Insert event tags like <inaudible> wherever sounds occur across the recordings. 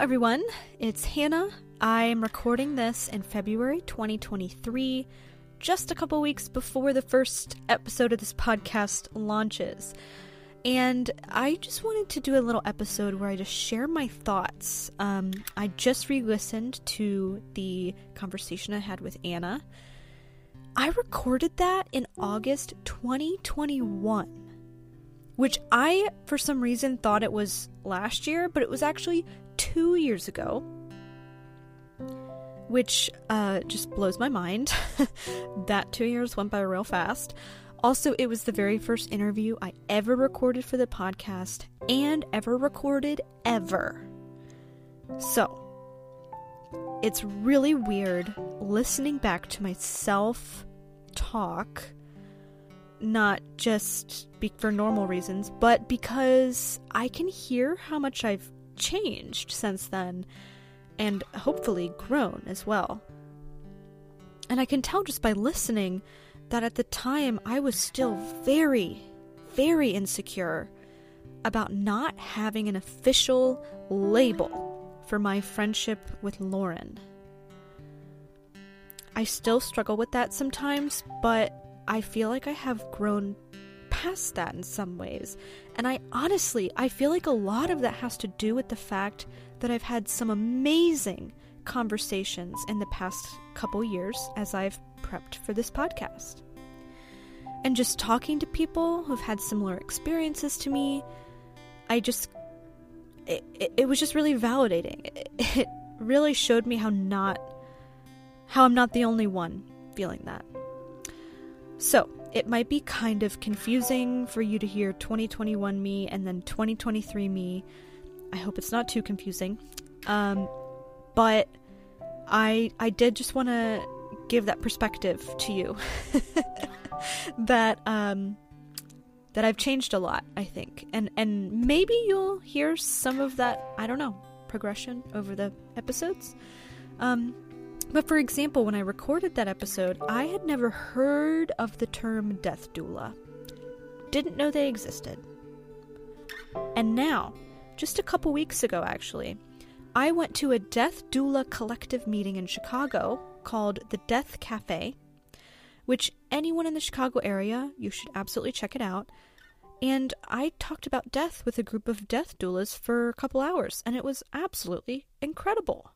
everyone. It's Hannah. I'm recording this in February 2023, just a couple weeks before the first episode of this podcast launches. And I just wanted to do a little episode where I just share my thoughts. Um, I just re listened to the conversation I had with Anna. I recorded that in August 2021 which I, for some reason, thought it was last year, but it was actually two years ago, which uh, just blows my mind. <laughs> that two years went by real fast. Also, it was the very first interview I ever recorded for the podcast and ever recorded ever. So, it's really weird listening back to myself talk not just for normal reasons, but because I can hear how much I've changed since then and hopefully grown as well. And I can tell just by listening that at the time I was still very, very insecure about not having an official label for my friendship with Lauren. I still struggle with that sometimes, but I feel like I have grown past that in some ways. And I honestly, I feel like a lot of that has to do with the fact that I've had some amazing conversations in the past couple years as I've prepped for this podcast. And just talking to people who've had similar experiences to me, I just, it, it, it was just really validating. It, it really showed me how not, how I'm not the only one feeling that. So, it might be kind of confusing for you to hear 2021 me and then 2023 me. I hope it's not too confusing. Um, but I I did just want to give that perspective to you <laughs> that um that I've changed a lot, I think. And and maybe you'll hear some of that, I don't know, progression over the episodes. Um but for example, when I recorded that episode, I had never heard of the term death doula. Didn't know they existed. And now, just a couple weeks ago actually, I went to a death doula collective meeting in Chicago called the Death Cafe, which anyone in the Chicago area, you should absolutely check it out. And I talked about death with a group of death doulas for a couple hours, and it was absolutely incredible.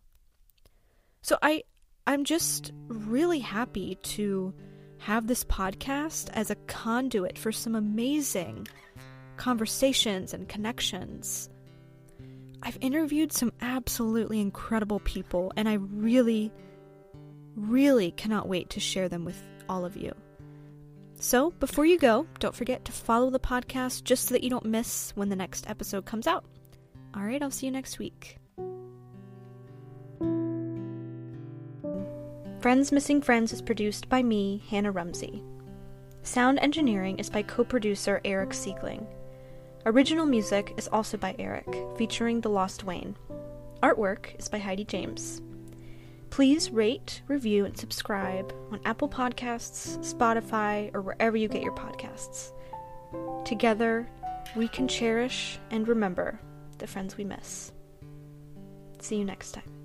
So I I'm just really happy to have this podcast as a conduit for some amazing conversations and connections. I've interviewed some absolutely incredible people, and I really, really cannot wait to share them with all of you. So, before you go, don't forget to follow the podcast just so that you don't miss when the next episode comes out. All right, I'll see you next week. Friends Missing Friends is produced by me, Hannah Rumsey. Sound engineering is by co producer Eric Siegling. Original music is also by Eric, featuring The Lost Wayne. Artwork is by Heidi James. Please rate, review, and subscribe on Apple Podcasts, Spotify, or wherever you get your podcasts. Together, we can cherish and remember the friends we miss. See you next time.